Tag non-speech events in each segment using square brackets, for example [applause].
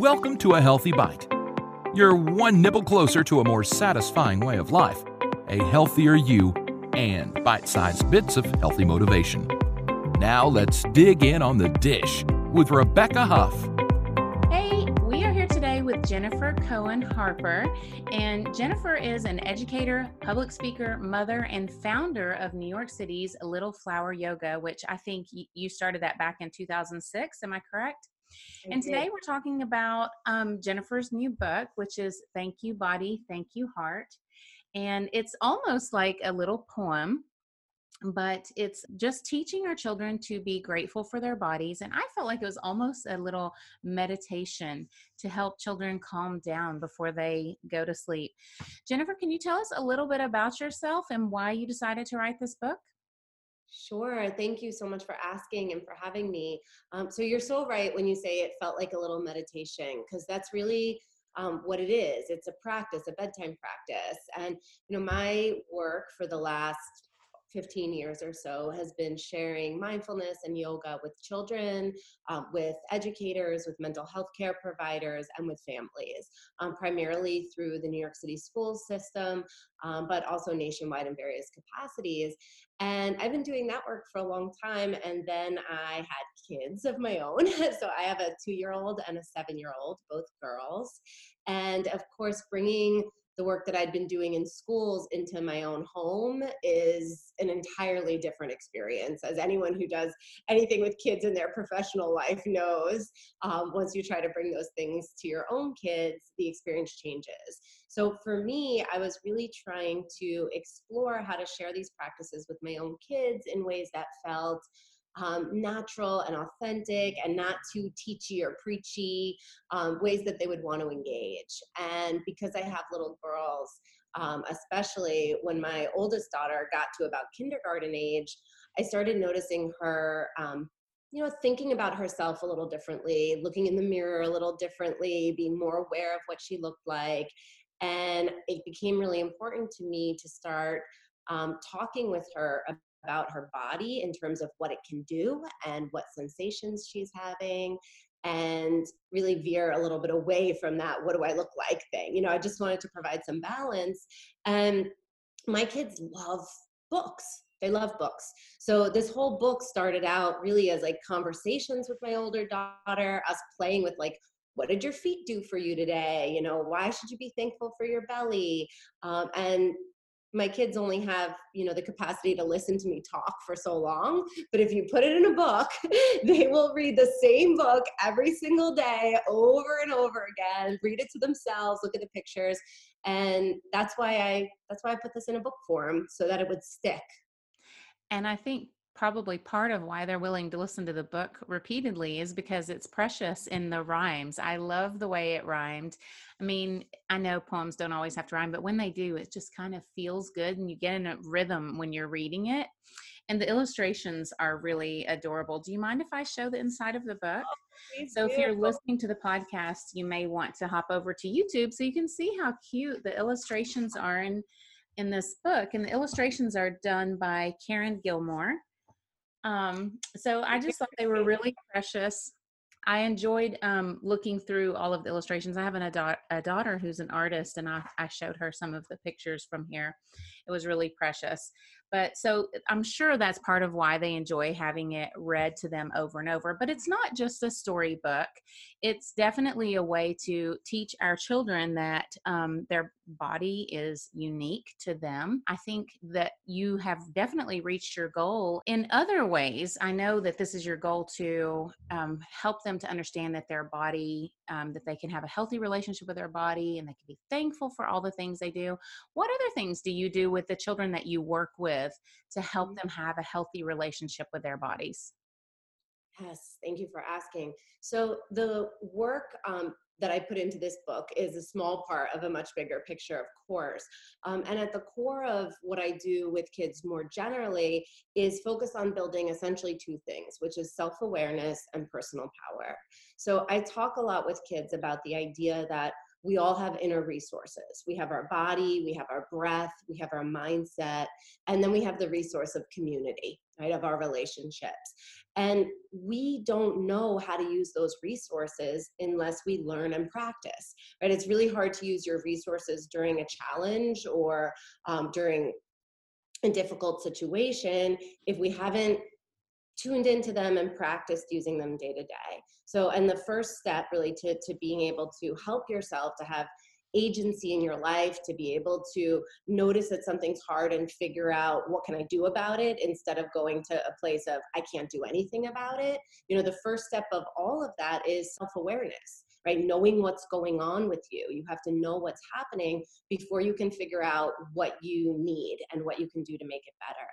Welcome to A Healthy Bite. You're one nibble closer to a more satisfying way of life, a healthier you, and bite sized bits of healthy motivation. Now let's dig in on the dish with Rebecca Huff. Hey, we are here today with Jennifer Cohen Harper. And Jennifer is an educator, public speaker, mother, and founder of New York City's Little Flower Yoga, which I think you started that back in 2006. Am I correct? And today we're talking about um, Jennifer's new book, which is Thank You Body, Thank You Heart. And it's almost like a little poem, but it's just teaching our children to be grateful for their bodies. And I felt like it was almost a little meditation to help children calm down before they go to sleep. Jennifer, can you tell us a little bit about yourself and why you decided to write this book? Sure. Thank you so much for asking and for having me. Um, so, you're so right when you say it felt like a little meditation, because that's really um, what it is. It's a practice, a bedtime practice. And, you know, my work for the last 15 years or so has been sharing mindfulness and yoga with children, um, with educators, with mental health care providers, and with families, um, primarily through the New York City school system, um, but also nationwide in various capacities. And I've been doing that work for a long time. And then I had kids of my own. [laughs] so I have a two year old and a seven year old, both girls. And of course, bringing the work that I'd been doing in schools into my own home is an entirely different experience. As anyone who does anything with kids in their professional life knows, um, once you try to bring those things to your own kids, the experience changes. So for me, I was really trying to explore how to share these practices with my own kids in ways that felt um, natural and authentic and not too teachy or preachy um, ways that they would want to engage. And because I have little girls, um, especially when my oldest daughter got to about kindergarten age, I started noticing her um, you know thinking about herself a little differently looking in the mirror a little differently being more aware of what she looked like and it became really important to me to start um, talking with her about her body in terms of what it can do and what sensations she's having and really veer a little bit away from that what do i look like thing you know i just wanted to provide some balance. And my kids love books. They love books. So this whole book started out really as like conversations with my older daughter us playing with like what did your feet do for you today? You know why should you be thankful for your belly? Um, and my kids only have you know the capacity to listen to me talk for so long but if you put it in a book [laughs] they will read the same book every single day over and over again read it to themselves look at the pictures and that's why i that's why i put this in a book form so that it would stick. And i think probably part of why they're willing to listen to the book repeatedly is because it's precious in the rhymes. I love the way it rhymed. I mean, I know poems don't always have to rhyme, but when they do, it just kind of feels good and you get in a rhythm when you're reading it. And the illustrations are really adorable. Do you mind if I show the inside of the oh, book? Oh, so, if you're listening to the podcast, you may want to hop over to YouTube so you can see how cute the illustrations are in in this book. And the illustrations are done by Karen Gilmore. Um, so I just thought they were really precious. I enjoyed um, looking through all of the illustrations. I have an, a, da- a daughter who's an artist, and I, I showed her some of the pictures from here. It was really precious. But so I'm sure that's part of why they enjoy having it read to them over and over. But it's not just a storybook, it's definitely a way to teach our children that um, their body is unique to them. I think that you have definitely reached your goal in other ways. I know that this is your goal to um, help them to understand that their body, um, that they can have a healthy relationship with their body and they can be thankful for all the things they do. What other things do you do with the children that you work with to help mm-hmm. them have a healthy relationship with their bodies? Yes, thank you for asking. So, the work um, that I put into this book is a small part of a much bigger picture, of course. Um, and at the core of what I do with kids more generally is focus on building essentially two things, which is self awareness and personal power. So, I talk a lot with kids about the idea that we all have inner resources. We have our body, we have our breath, we have our mindset, and then we have the resource of community. Right, of our relationships. And we don't know how to use those resources unless we learn and practice, right? It's really hard to use your resources during a challenge or um, during a difficult situation if we haven't tuned into them and practiced using them day to day. So, and the first step really to, to being able to help yourself to have agency in your life to be able to notice that something's hard and figure out what can I do about it instead of going to a place of I can't do anything about it. You know, the first step of all of that is self-awareness. Right, knowing what's going on with you. You have to know what's happening before you can figure out what you need and what you can do to make it better.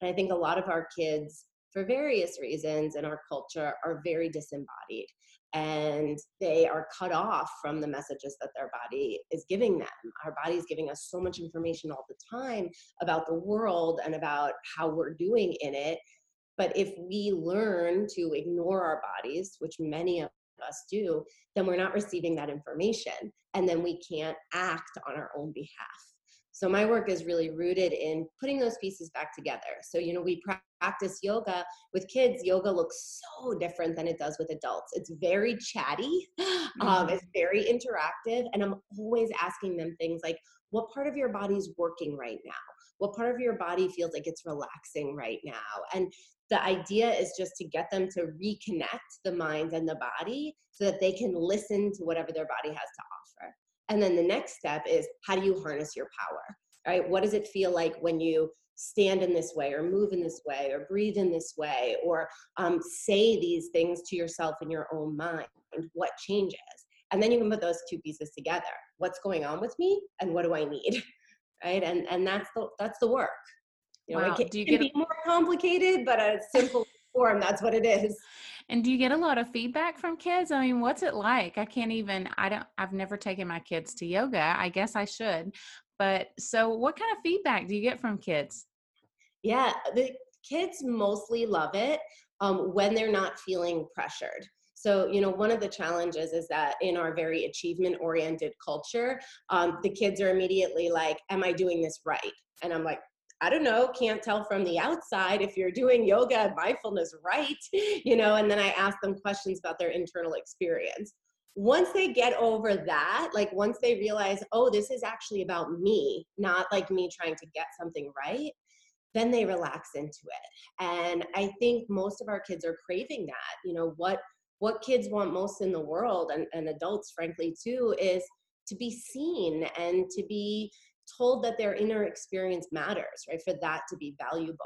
And I think a lot of our kids for various reasons in our culture are very disembodied and they are cut off from the messages that their body is giving them. Our body is giving us so much information all the time about the world and about how we're doing in it. But if we learn to ignore our bodies, which many of us do, then we're not receiving that information. And then we can't act on our own behalf. So my work is really rooted in putting those pieces back together. So, you know, we practice yoga with kids. Yoga looks so different than it does with adults. It's very chatty, [gasps] um, mm-hmm. it's very interactive. And I'm always asking them things like, what part of your body is working right now? What part of your body feels like it's relaxing right now? And the idea is just to get them to reconnect the mind and the body so that they can listen to whatever their body has to offer. And then the next step is how do you harness your power? Right? What does it feel like when you stand in this way or move in this way or breathe in this way or um, say these things to yourself in your own mind? What changes? And then you can put those two pieces together. What's going on with me and what do I need? [laughs] Right? And and that's the that's the work. You know, wow. it can, do you get be more complicated, but a simple form, that's what it is. And do you get a lot of feedback from kids? I mean, what's it like? I can't even, I don't, I've never taken my kids to yoga. I guess I should. But so what kind of feedback do you get from kids? Yeah, the kids mostly love it um, when they're not feeling pressured. So, you know, one of the challenges is that in our very achievement oriented culture, um, the kids are immediately like, Am I doing this right? And I'm like, I don't know, can't tell from the outside if you're doing yoga and mindfulness right, [laughs] you know, and then I ask them questions about their internal experience. Once they get over that, like once they realize, oh, this is actually about me, not like me trying to get something right, then they relax into it. And I think most of our kids are craving that. You know, what what kids want most in the world and, and adults frankly too is to be seen and to be told that their inner experience matters, right? For that to be valuable.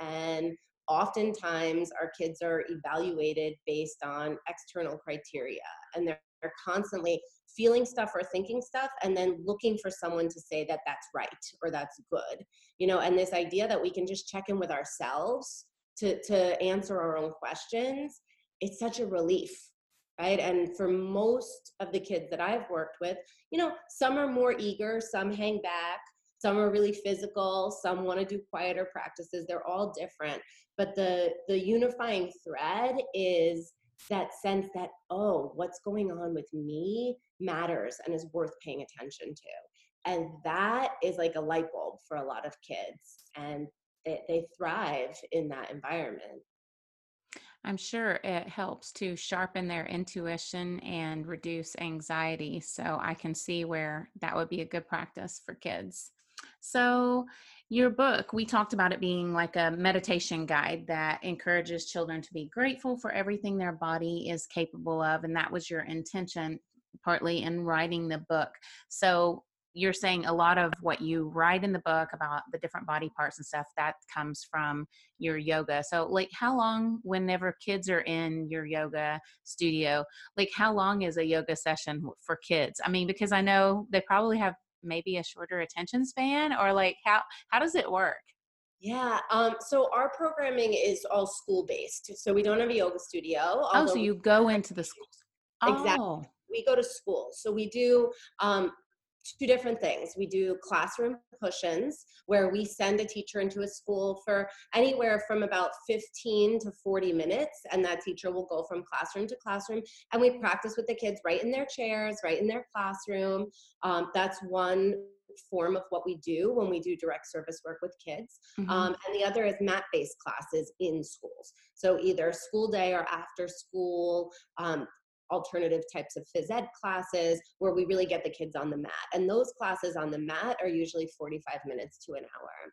And oftentimes our kids are evaluated based on external criteria and they're, they're constantly feeling stuff or thinking stuff and then looking for someone to say that that's right or that's good you know and this idea that we can just check in with ourselves to to answer our own questions it's such a relief right? And for most of the kids that I've worked with, you know, some are more eager, some hang back, some are really physical, some want to do quieter practices. They're all different. But the the unifying thread is that sense that oh, what's going on with me matters and is worth paying attention to. And that is like a light bulb for a lot of kids. And they, they thrive in that environment. I'm sure it helps to sharpen their intuition and reduce anxiety. So I can see where that would be a good practice for kids. So, your book, we talked about it being like a meditation guide that encourages children to be grateful for everything their body is capable of. And that was your intention partly in writing the book. So, you're saying a lot of what you write in the book about the different body parts and stuff that comes from your yoga so like how long whenever kids are in your yoga studio like how long is a yoga session for kids i mean because i know they probably have maybe a shorter attention span or like how how does it work yeah. Um, so our programming is all school based. So we don't have a yoga studio. Oh, so you go into the schools. Exactly. Oh. We go to school. So we do um, two different things. We do classroom push-ins where we send a teacher into a school for anywhere from about 15 to 40 minutes and that teacher will go from classroom to classroom and we practice with the kids right in their chairs, right in their classroom. Um, that's one form of what we do when we do direct service work with kids. Mm-hmm. Um, and the other is mat based classes in schools. So either school day or after school, um, alternative types of phys ed classes where we really get the kids on the mat. And those classes on the mat are usually 45 minutes to an hour.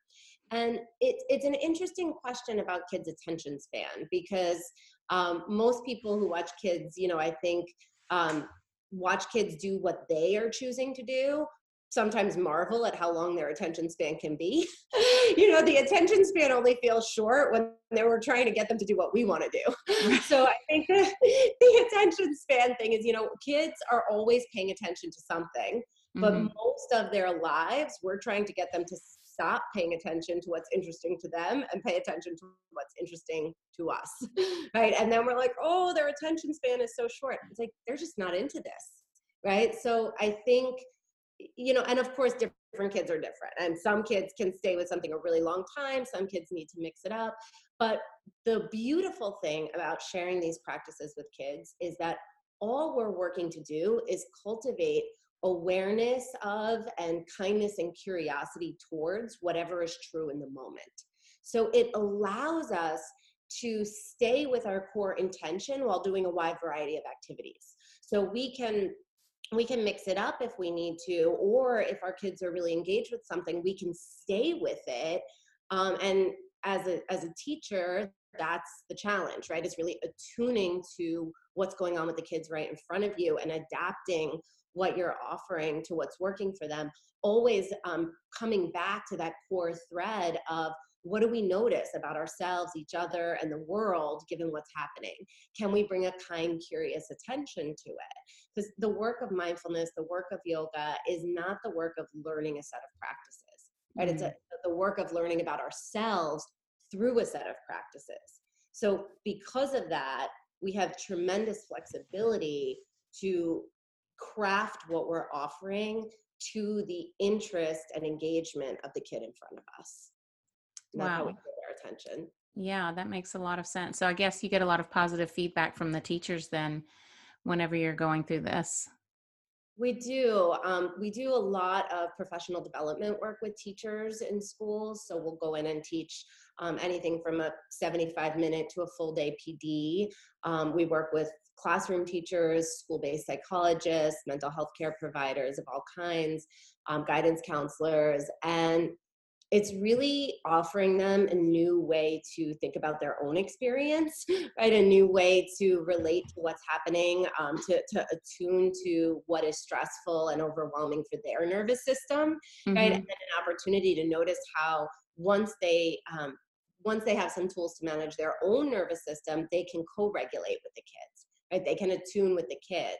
And it, it's an interesting question about kids' attention span because um, most people who watch kids, you know, I think um, watch kids do what they are choosing to do sometimes marvel at how long their attention span can be. [laughs] you know, the attention span only feels short when they were trying to get them to do what we want to do. so I think the, [laughs] the attention span thing is, you know, kids are always paying attention to something, but mm-hmm. most of their lives, we're trying to get them to stop paying attention to what's interesting to them and pay attention to what's interesting to us. [laughs] right. And then we're like, oh, their attention span is so short. It's like, they're just not into this. Right. So I think you know, and of course, different kids are different. And some kids can stay with something a really long time, some kids need to mix it up. But the beautiful thing about sharing these practices with kids is that all we're working to do is cultivate awareness of and kindness and curiosity towards whatever is true in the moment. So it allows us to stay with our core intention while doing a wide variety of activities. So we can we can mix it up if we need to or if our kids are really engaged with something we can stay with it um, and as a as a teacher that's the challenge right? It's really attuning to what's going on with the kids right in front of you and adapting what you're offering to what's working for them always um, coming back to that core thread of what do we notice about ourselves, each other, and the world given what's happening? Can we bring a kind, curious attention to it? Because the work of mindfulness, the work of yoga is not the work of learning a set of practices, right? Mm-hmm. It's a, mm-hmm. the work of learning about ourselves through a set of practices. So, because of that, we have tremendous flexibility to craft what we're offering to the interest and engagement of the kid in front of us wow. their attention. Yeah, that makes a lot of sense. So I guess you get a lot of positive feedback from the teachers then whenever you're going through this. We do. Um, we do a lot of professional development work with teachers in schools. So we'll go in and teach um, anything from a 75 minute to a full day PD. Um, we work with classroom teachers, school based psychologists, mental health care providers of all kinds, um, guidance counselors, and it's really offering them a new way to think about their own experience, [laughs] right? A new way to relate to what's happening, um, to, to attune to what is stressful and overwhelming for their nervous system, mm-hmm. right? And an opportunity to notice how once they um, once they have some tools to manage their own nervous system, they can co-regulate with the kids, right? They can attune with the kids.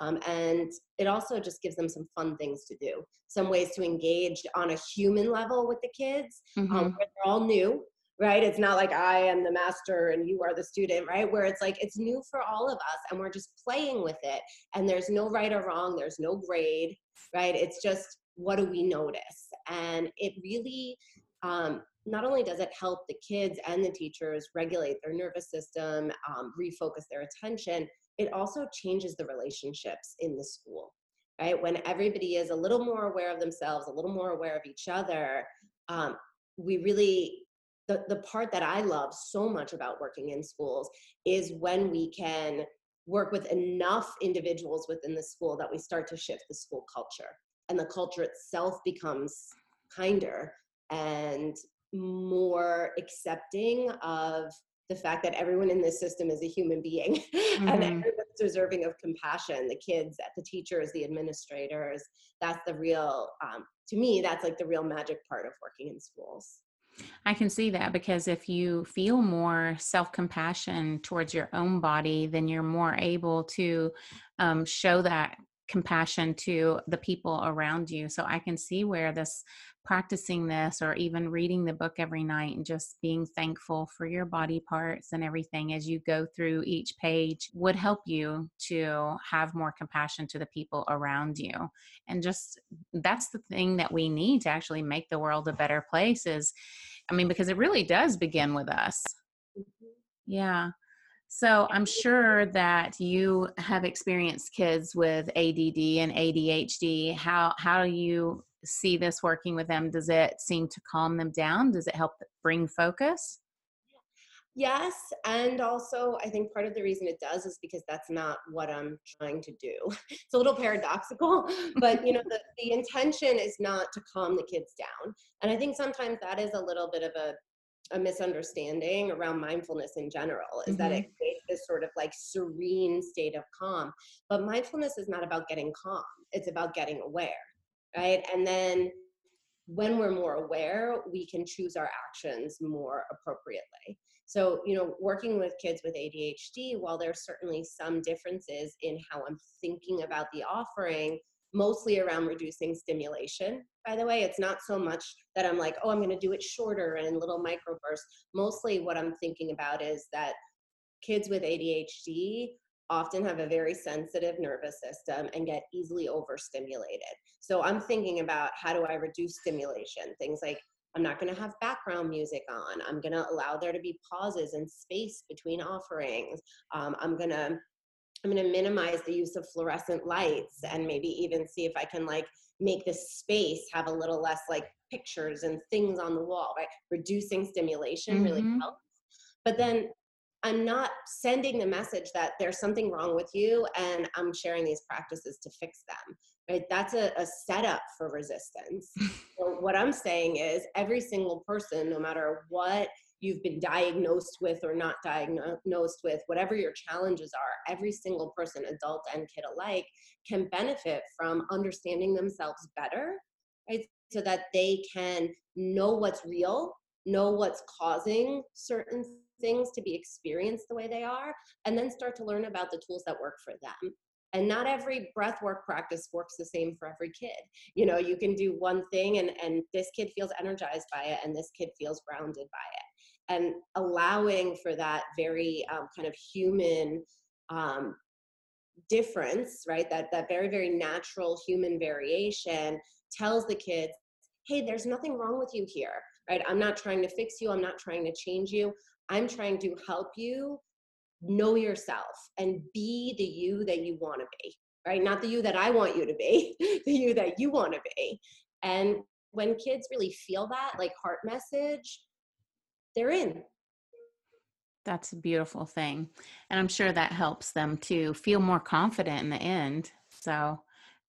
Um, and it also just gives them some fun things to do, some ways to engage on a human level with the kids. Um, mm-hmm. Um, they're all new, right? It's not like I am the master and you are the student, right? Where it's like it's new for all of us and we're just playing with it. And there's no right or wrong, there's no grade, right? It's just what do we notice? And it really, um, not only does it help the kids and the teachers regulate their nervous system, um, refocus their attention, it also changes the relationships in the school right? When everybody is a little more aware of themselves a little more aware of each other um, we really the, the part that i love so much about working in schools is when we can work with enough individuals within the school that we start to shift the school culture and the culture itself becomes kinder and more accepting of the fact that everyone in this system is a human being [laughs] mm-hmm. and everyone's deserving of compassion the kids the teachers the administrators that's the real um, to me that's like the real magic part of working in schools I can see that because if you feel more self compassion towards your own body, then you're more able to um, show that compassion to the people around you. So I can see where this practicing this or even reading the book every night and just being thankful for your body parts and everything as you go through each page would help you to have more compassion to the people around you. And just that's the thing that we need to actually make the world a better place is I mean because it really does begin with us. Mm-hmm. Yeah. So I'm sure that you have experienced kids with ADD and ADHD. How how do you see this working with them? Does it seem to calm them down? Does it help bring focus? Yes, and also I think part of the reason it does is because that's not what I'm trying to do. [laughs] It's a little paradoxical, [laughs] but you know the, the intention is not to calm the kids down. And I think sometimes that is a little bit of a a misunderstanding around mindfulness in general is mm-hmm. that it mm-hmm. creates this sort of like serene state of calm. But mindfulness is not about getting calm, it's about getting aware, right? And then when we're more aware, we can choose our actions more appropriately. So, you know, working with kids with ADHD, while there's certainly some differences in how I'm thinking about the offering, mostly around reducing stimulation. By the way, it's not so much that I'm like, oh, I'm going to do it shorter and little microbursts. Mostly what I'm thinking about is that kids with ADHD often have a very sensitive nervous system and get easily overstimulated. So I'm thinking about how do I reduce stimulation? Things like I'm not going to have background music on. I'm going to allow there to be pauses and space between offerings. Um, I'm going to I'm going to minimize the use of fluorescent lights and maybe even see if I can like make this space have a little less like pictures and things on the wall, right? Reducing stimulation mm-hmm. really helps. But then I'm not sending the message that there's something wrong with you and I'm sharing these practices to fix them right that's a, a setup for resistance [laughs] so what i'm saying is every single person no matter what you've been diagnosed with or not diagnosed with whatever your challenges are every single person adult and kid alike can benefit from understanding themselves better right? So that they can know what's real know what's causing certain things to be experienced the way they are and then start to learn about the tools that work for them. And not every breath work practice works the same for every kid. You know you can do one thing and and this kid feels energized by it and this kid feels grounded by it and allowing for that very um, kind of human um, difference right that that very very natural human variation tells the kids hey there's nothing wrong with you here right i'm not trying to fix you i'm not trying to change you i'm trying to help you know yourself and be the you that you want to be, right? Not the you that I want you to be, [laughs] the you that you want to be. And when kids really feel that, like heart message, they're in. That's a beautiful thing. And I'm sure that helps them to feel more confident in the end. So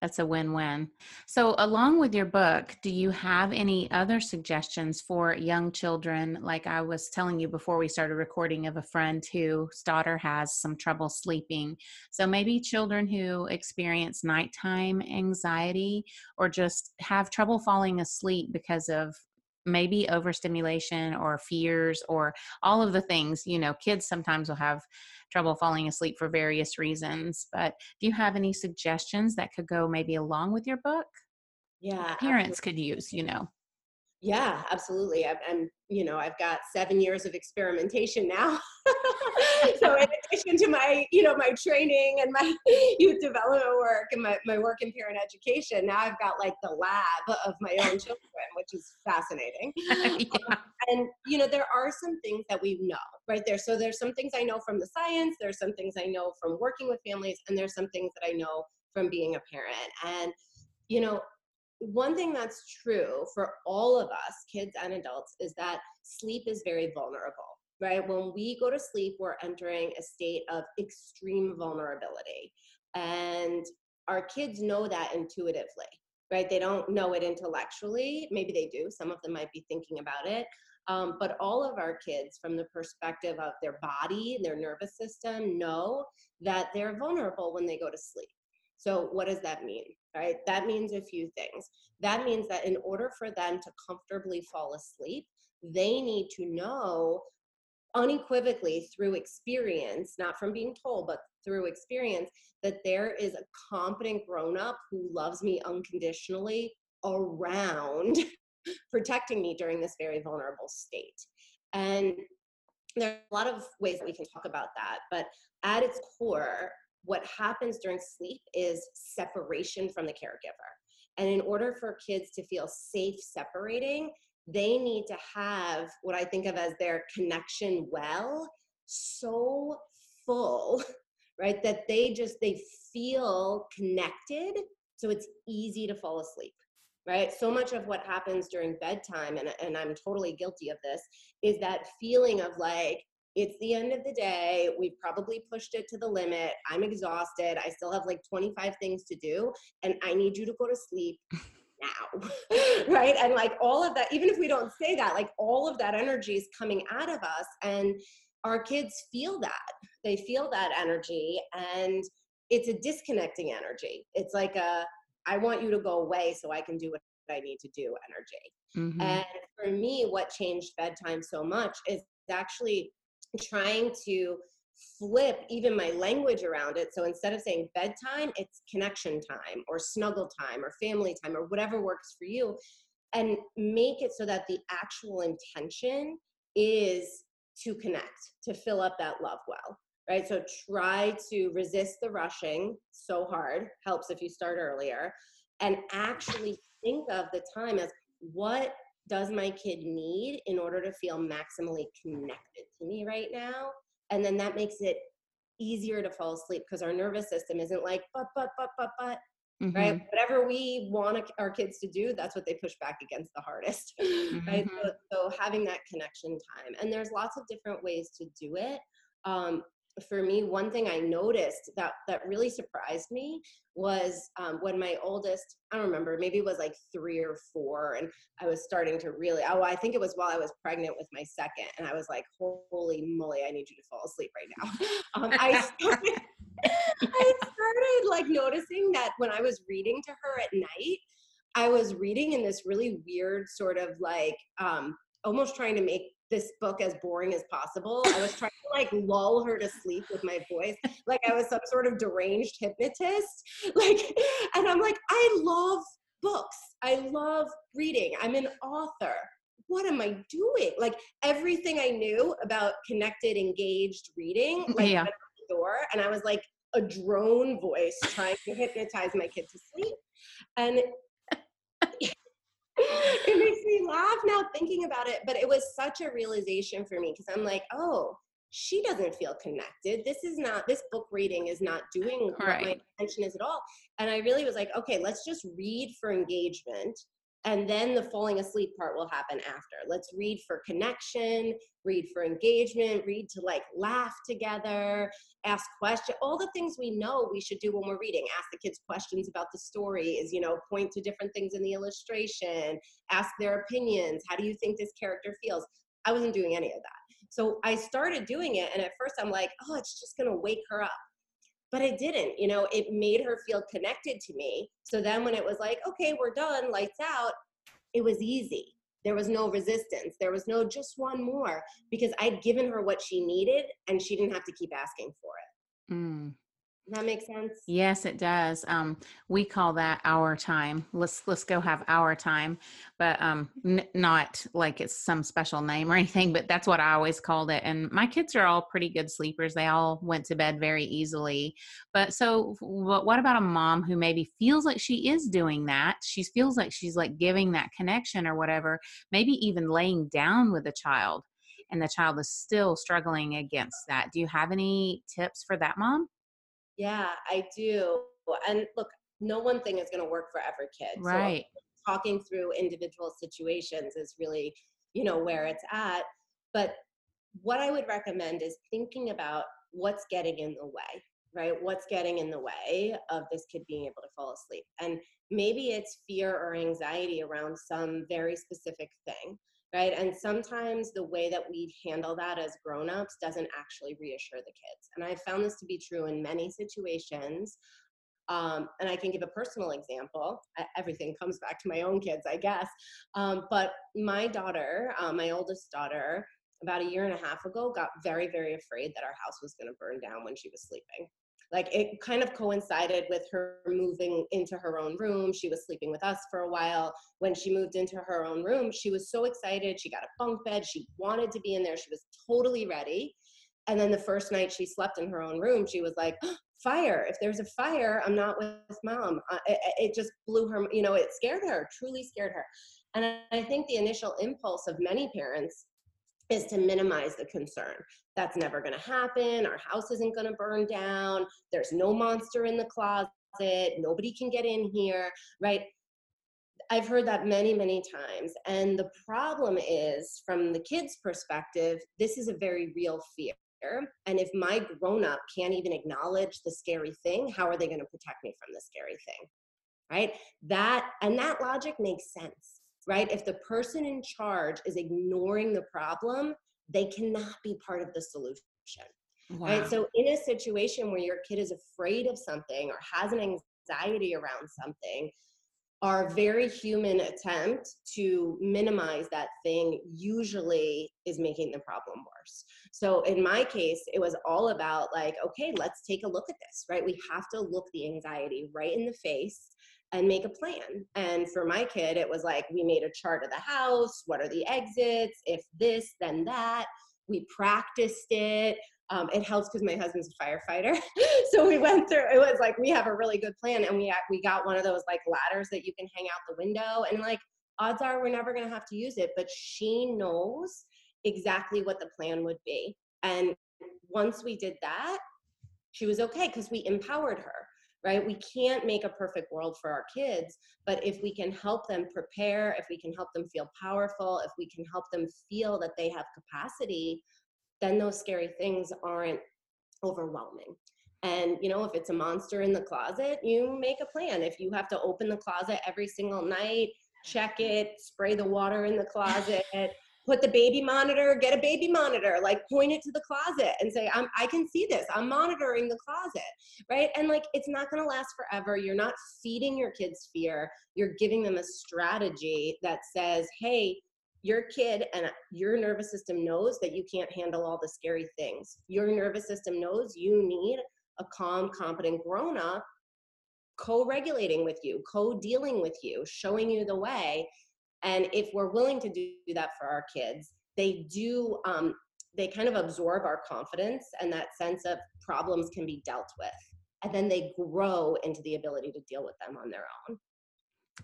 that's a win win. So, along with your book, do you have any other suggestions for young children? Like I was telling you before we started recording, of a friend whose daughter has some trouble sleeping. So, maybe children who experience nighttime anxiety or just have trouble falling asleep because of maybe overstimulation or fears or all of the things you know kids sometimes will have trouble falling asleep for various reasons but do you have any suggestions that could go maybe along with your book yeah parents absolutely. could use you know yeah absolutely and you know i've got seven years of experimentation now. [laughs] So in addition to my you know my training and my [laughs] youth development work and my, my work in parent education now i've got like the lab of my own children which is fascinating. [laughs] Yeah. um, and you know there are some things that we know right? There so there's some things i know from the science there's some things i know from working with families and there's some things that i know from being a parent. And you know one thing that's true for all of us, kids and adults, is that sleep is very vulnerable, right? When we go to sleep, we're entering a state of extreme vulnerability. And our kids know that intuitively, right? They don't know it intellectually. Maybe they do. Some of them might be thinking about it. Um, but all of our kids, from the perspective of their body, their nervous system, know that they're vulnerable when they go to sleep. So, what does that mean? Right? That means a few things. That means that in order for them to comfortably fall asleep, they need to know unequivocally through experience, not from being told, but through experience, that there is a competent grown up who loves me unconditionally around [laughs] protecting me during this very vulnerable state. And there are a lot of ways that we can talk about that, but at its core, what happens during sleep is separation from the caregiver. And in order for kids to feel safe separating, they need to have what I think of as their connection well so full, [laughs] right? That they just they feel connected so it's easy to fall asleep. right? So much of what happens during bedtime, and, and I'm totally guilty of this, is that feeling of like, it's the end of the day. We've probably pushed it to the limit. I'm exhausted. I still have like 25 things to do, and I need you to go to sleep [laughs] now. [laughs] right. And like all of that, even if we don't say that, like all of that energy is coming out of us. And our kids feel that. They feel that energy. And it's a disconnecting energy. It's like a, I want you to go away so I can do what I need to do energy. Mm-hmm. And for me, what changed bedtime so much is actually trying to flip even my language around it. So instead of saying bedtime, it's connection time or snuggle time or family time or whatever works for you. And make it so that the actual intention is to connect, to fill up that love well, right? So try to resist the rushing so hard, helps if you start earlier, and actually think of the time as what does my kid need in order to feel maximally connected to me right now? And then that makes it easier to fall asleep because our nervous system isn't like, but, but, but, but, but, mm-hmm. right? Whatever we want our kids to do, that's what they push back against the hardest, [laughs] mm-hmm. right? So, so, having that connection time. And there's lots of different ways to do it. Um, for me, one thing I noticed that that really surprised me was um, when my oldest, I don't remember, maybe it was like three or four, and I was starting to really, oh, I think it was while I was pregnant with my second, and I was like, holy moly, I need you to fall asleep right now. [laughs] Um, I started, [laughs] I started like noticing that when I was reading to her at night, I was reading in this really weird sort of like um, almost trying to make this book as boring as possible. I was trying to like lull her to sleep with my voice, like I was some sort of deranged hypnotist. [laughs] Like, and I'm like, I love books. I love reading. I'm an author. What am I doing? Like everything I knew about connected, engaged reading, [laughs] like yeah. the door, and I was like a drone voice trying to hypnotize my kid to sleep. And [laughs] it makes me laugh now thinking about it, but it was such a realization for me because I'm like, oh, she doesn't feel connected. This is not, this book reading is not doing right. what my intention is at all. And I really was like, okay, let's just read for engagement and then the falling asleep part will happen after. Let's read for connection read for engagement read to like laugh together ask questions all the things we know we should do when we're reading. Ask the kids questions about the stories you know point to different things in the illustration ask their opinions how do you think this character feels? I wasn't doing any of that. So i started doing it and at first i'm like oh it's just going to wake her up but it didn't you know it made her feel connected to me. So then when it was like okay we're done lights out it was easy. There was no resistance. There was no just one more because i'd given her what she needed and she didn't have to keep asking for it. Mm that makes sense. Yes it does um we call that our time. Let's let's go have our time but um n- not like it's some special name or anything but that's what i always called it and my kids are all pretty good sleepers they all went to bed very easily but so what, what about a mom who maybe feels like she is doing that? She feels like she's like giving that connection or whatever maybe even laying down with a child and the child is still struggling against that. Do you have any tips for that mom yeah, I do. And look, no one thing is going to work for every kid. Right. So talking through individual situations is really, you know, where it's at. But what I would recommend is thinking about what's getting in the way, right? What's getting in the way of this kid being able to fall asleep. And maybe it's fear or anxiety around some very specific thing right? And sometimes the way that we handle that as grown-ups doesn't actually reassure the kids. And I've found this to be true in many situations. Um, and I can give a personal example. Everything comes back to my own kids, I guess. Um, but my daughter, uh, my oldest daughter, about a year and a half ago, got very, very afraid that our house was going to burn down when she was sleeping like it kind of coincided with her moving into her own room. She was sleeping with us for a while. When she moved into her own room she was so excited. She got a bunk bed. She wanted to be in there. She was totally ready. And then the first night she slept in her own room she was like oh, fire. If there's a fire i'm not with mom. It, it just blew her you know it scared her truly scared her. And i think the initial impulse of many parents is to minimize the concern. That's never going to happen. Our house isn't going to burn down. There's no monster in the closet. Nobody can get in here, right? I've heard that many, many times. And the problem is, from the kids' perspective, this is a very real fear. And if my grown up can't even acknowledge the scary thing, how are they going to protect me from the scary thing? Right? That, and that logic makes sense, right? If the person in charge is ignoring the problem, they cannot be part of the solution. Wow. Right. So, in a situation where your kid is afraid of something or has an anxiety around something, our very human attempt to minimize that thing usually is making the problem worse. So in my case, it was all about like, okay, let's take a look at this, right? We have to look the anxiety right in the face and make a plan. And for my kid, it was like we made a chart of the house, what are the exits, if this, then that. We practiced it. Um, it helps because my husband's a firefighter. [laughs] so we went through, it was like, we have a really good plan. And we, we got one of those like ladders that you can hang out the window. And like, odds are we're never to have to use it. But she knows exactly what the plan would be. And once we did that, she was okay because we empowered her right? We can't make a perfect world for our kids, but if we can help them prepare, if we can help them feel powerful, if we can help them feel that they have capacity, then those scary things aren't overwhelming. And you know, if it's a monster in the closet, you make a plan. If you have to open the closet every single night, check it, spray the water in the [laughs] closet, put the baby monitor, get a baby monitor, like point it to the closet and say, I'm, I can see this. I'm monitoring the closet, right? And like, it's not going to last forever. You're not feeding your kids fear. You're giving them a strategy that says, hey, your kid and your nervous system knows that you can't handle all the scary things. Your nervous system knows you need a calm, competent grown up co regulating with you, co dealing with you, showing you the way. And if we're willing to do that for our kids, they do, um, they kind of absorb our confidence and that sense of problems can be dealt with. And then they grow into the ability to deal with them on their own.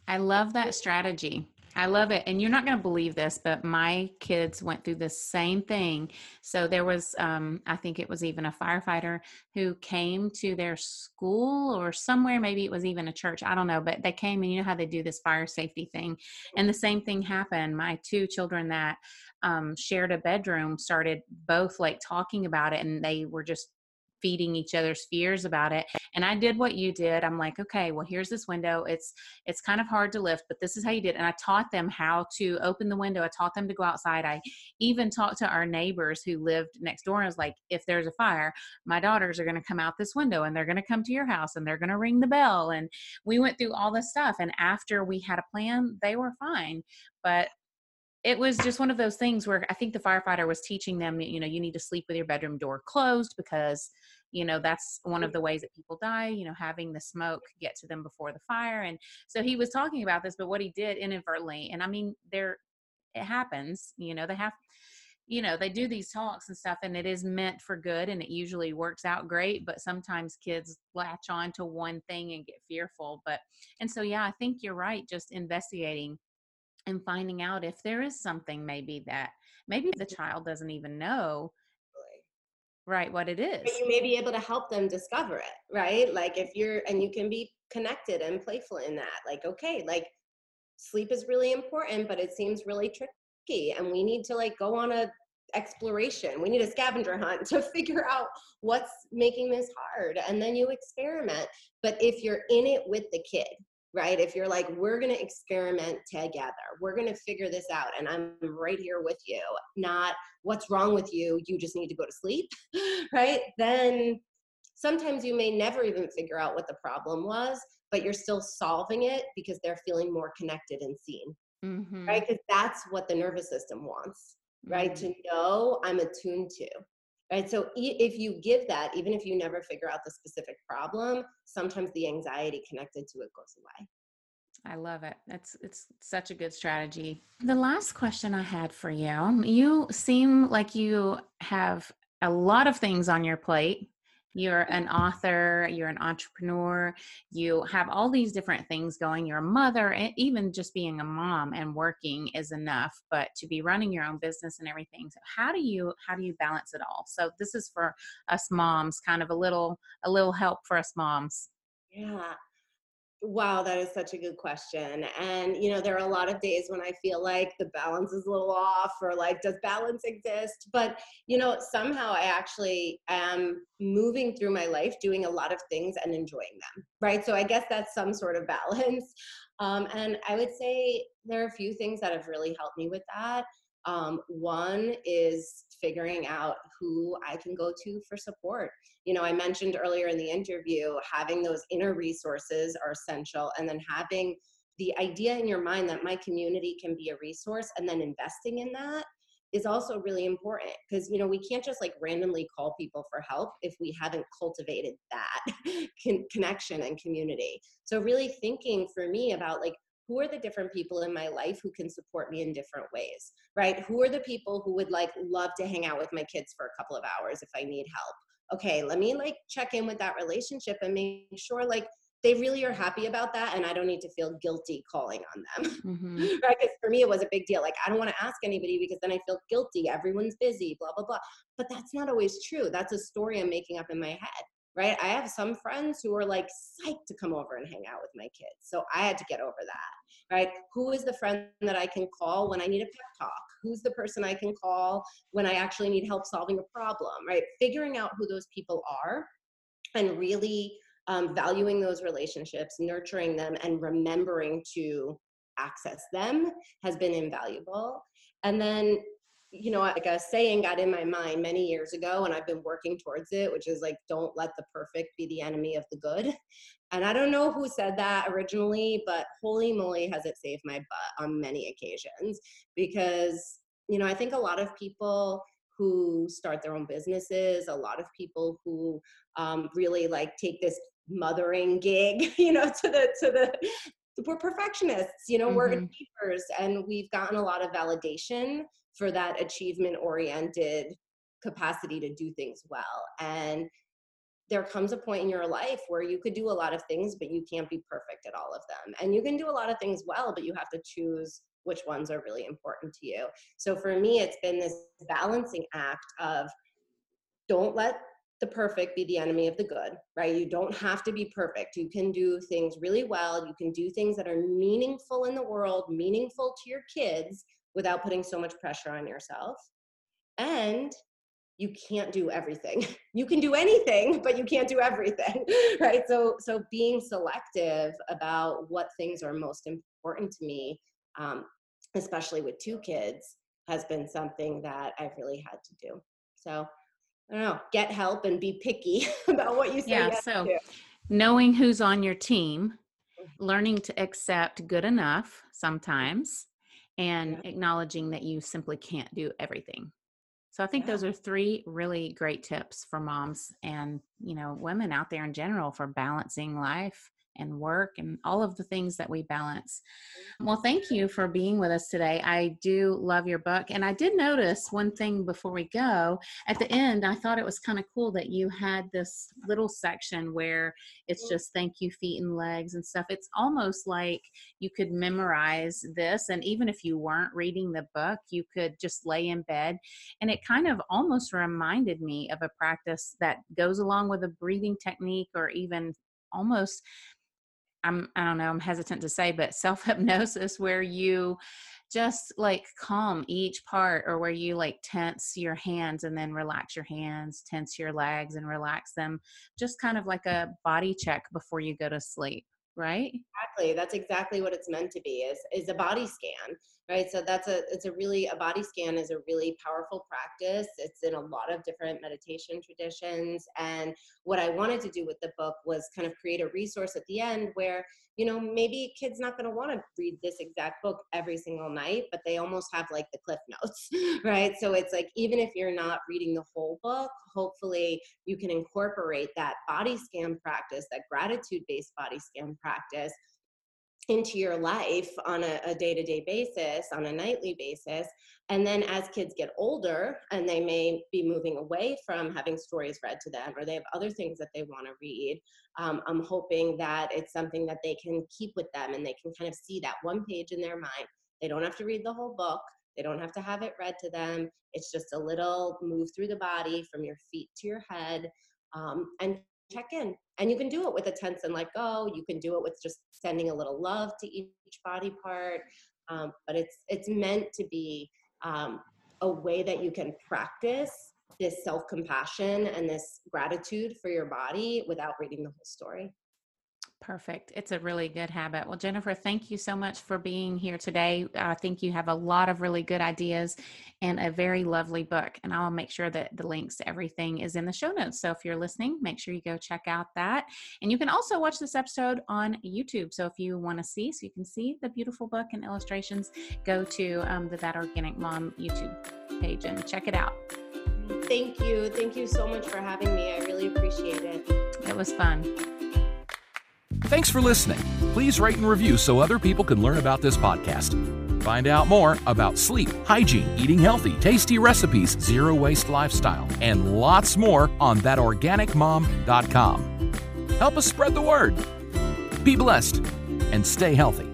I love that strategy. I love it. And you're not going to believe this, but my kids went through the same thing. So there was, um, I think it was even a firefighter who came to their school or somewhere, maybe it was even a church, I don't know, but they came and you know how they do this fire safety thing. And the same thing happened. My two children that um, shared a bedroom started both like talking about it and they were just feeding each other's fears about it and i did what you did i'm like okay well here's this window it's it's kind of hard to lift but this is how you did and i taught them how to open the window i taught them to go outside i even talked to our neighbors who lived next door and I was like if there's a fire my daughters are going to come out this window and they're going to come to your house and they're going to ring the bell and we went through all this stuff and after we had a plan they were fine but it was just one of those things where I think the firefighter was teaching them, you know, you need to sleep with your bedroom door closed because, you know, that's one of the ways that people die, you know, having the smoke get to them before the fire. And so he was talking about this, but what he did inadvertently, and I mean, there, it happens, you know, they have, you know, they do these talks and stuff, and it is meant for good, and it usually works out great. But sometimes kids latch on to one thing and get fearful. But, and so, yeah, I think you're right, just investigating and finding out if there is something maybe that maybe the mm-hmm. child doesn't even know right what it is. but you may be able to help them discover it right? Like if you're and you can be connected and playful in that like okay like sleep is really important but it seems really tricky and we need to like go on a exploration. We need a scavenger hunt [laughs] to figure out what's making this hard and then you experiment. But if you're in it with the kid right? If you're like, we're going to experiment together, we're going to figure this out, and I'm right here with you, not what's wrong with you, you just need to go to sleep, [laughs] right? Then sometimes you may never even figure out what the problem was, but you're still solving it because they're feeling more connected and seen, mm-hmm. right? Because that's what the nervous system wants, right? Mm-hmm. To know I'm attuned to right so if you give that even if you never figure out the specific problem sometimes the anxiety connected to it goes away I love it. It's it's such a good strategy. The last question I had for you, you seem like you have a lot of things on your plate you're an author, you're an entrepreneur, you have all these different things going. You're a mother, and even just being a mom and working is enough, but to be running your own business and everything. So how do you how do you balance it all? So this is for us moms, kind of a little a little help for us moms. Yeah. Wow, that is such a good question. And, you know, there are a lot of days when I feel like the balance is a little off or like, does balance exist? But, you know, somehow I actually am moving through my life doing a lot of things and enjoying them, right? So I guess that's some sort of balance. Um, and I would say there are a few things that have really helped me with that. Um, one is figuring out who I can go to for support. You know, I mentioned earlier in the interview, having those inner resources are essential, and then having the idea in your mind that my community can be a resource and then investing in that is also really important because you know we can't just like randomly call people for help if we haven't cultivated that [laughs] con- connection and community so really thinking for me about like who are the different people in my life who can support me in different ways right? Who are the people who would like love to hang out with my kids for a couple of hours if i need help? Okay let me like check in with that relationship and make sure like they really are happy about that and i don't need to feel guilty calling on them. [laughs] Mm-hmm. right because for me it was a big deal like i don't want to ask anybody because then i feel guilty everyone's busy blah blah blah. But that's not always true that's a story i'm making up in my head right? I have some friends who are like psyched to come over and hang out with my kids. So I had to get over that, right? Who is the friend that I can call when I need a pep talk? Who's the person I can call when I actually need help solving a problem, right? Figuring out who those people are and really um, valuing those relationships, nurturing them, and remembering to access them has been invaluable. And then you know, like a saying got in my mind many years ago, and I've been working towards it, which is like, don't let the perfect be the enemy of the good. And I don't know who said that originally, but holy moly, has it saved my butt on many occasions. Because, you know, I think a lot of people who start their own businesses, a lot of people who um, really like take this mothering gig, [laughs] you know, to the, to the, we're perfectionists, you know, mm-hmm. we're achievers, and we've gotten a lot of validation for that achievement oriented capacity to do things well. And there comes a point in your life where you could do a lot of things, but you can't be perfect at all of them. And you can do a lot of things well, but you have to choose which ones are really important to you. So for me, it's been this balancing act of don't let the perfect be the enemy of the good, right? You don't have to be perfect. You can do things really well. You can do things that are meaningful in the world, meaningful to your kids, without putting so much pressure on yourself. And you can't do everything. [laughs] You can do anything, but you can't do everything, [laughs] right? So, so being selective about what things are most important to me, um, especially with two kids, has been something that I've really had to do. So, I don't know, get help and be picky [laughs] about what you say. Yeah. Yes so, to. knowing who's on your team, mm-hmm. learning to accept good enough sometimes, and yeah. acknowledging that you simply can't do everything. So I think yeah. those are three really great tips for moms and, you know, women out there in general for balancing life and work and all of the things that we balance. Mm-hmm. Well, thank you for being with us today. I do love your book. And I did notice one thing before we go. At the end, I thought it was kind of cool that you had this little section where it's mm-hmm. just thank you, feet and legs and stuff. It's almost like you could memorize this. And even if you weren't reading the book, you could just lay in bed. And it kind of almost reminded me of a practice that goes along with a breathing technique or even almost I'm I don't know, I'm hesitant to say, but self hypnosis where you just like calm each part or where you like tense your hands and then relax your hands, tense your legs and relax them, just kind of like a body check before you go to sleep, right? Exactly. That's exactly what it's meant to be is is a body scan right so that's a it's a really a body scan is a really powerful practice. It's in a lot of different meditation traditions and what i wanted to do with the book was kind of create a resource at the end where you know maybe kids not going to want to read this exact book every single night but they almost have like the cliff notes [laughs] right? So it's like even if you're not reading the whole book hopefully you can incorporate that body scan practice that gratitude based body scan practice into your life on a, day-to-day basis on a nightly basis. And then as kids get older and they may be moving away from having stories read to them or they have other things that they want to read um, i'm hoping that it's something that they can keep with them and they can kind of see that one page in their mind. They don't have to read the whole book. They don't have to have it read to them. It's just a little move through the body from your feet to your head um, and check in. And you can do it with a tense and let go. You can do it with just sending a little love to each body part. Um, but it's it's meant to be um, a way that you can practice this self compassion and this gratitude for your body without reading the whole story. Perfect. It's a really good habit. Well, Jennifer, thank you so much for being here today. I think you have a lot of really good ideas and a very lovely book. And I'll make sure that the links to everything is in the show notes. So if you're listening, make sure you go check out that. And you can also watch this episode on YouTube. So if you want to see, so you can see the beautiful book and illustrations, go to um, the That Organic Mom YouTube page and check it out. Thank you. Thank you so much for having me. I really appreciate it. It was fun. Thanks for listening. Please rate and review so other people can learn about this podcast. Find out more about sleep, hygiene, eating healthy, tasty recipes, zero waste lifestyle, and lots more on thatorganicmom.com. Help us spread the word. Be blessed and stay healthy.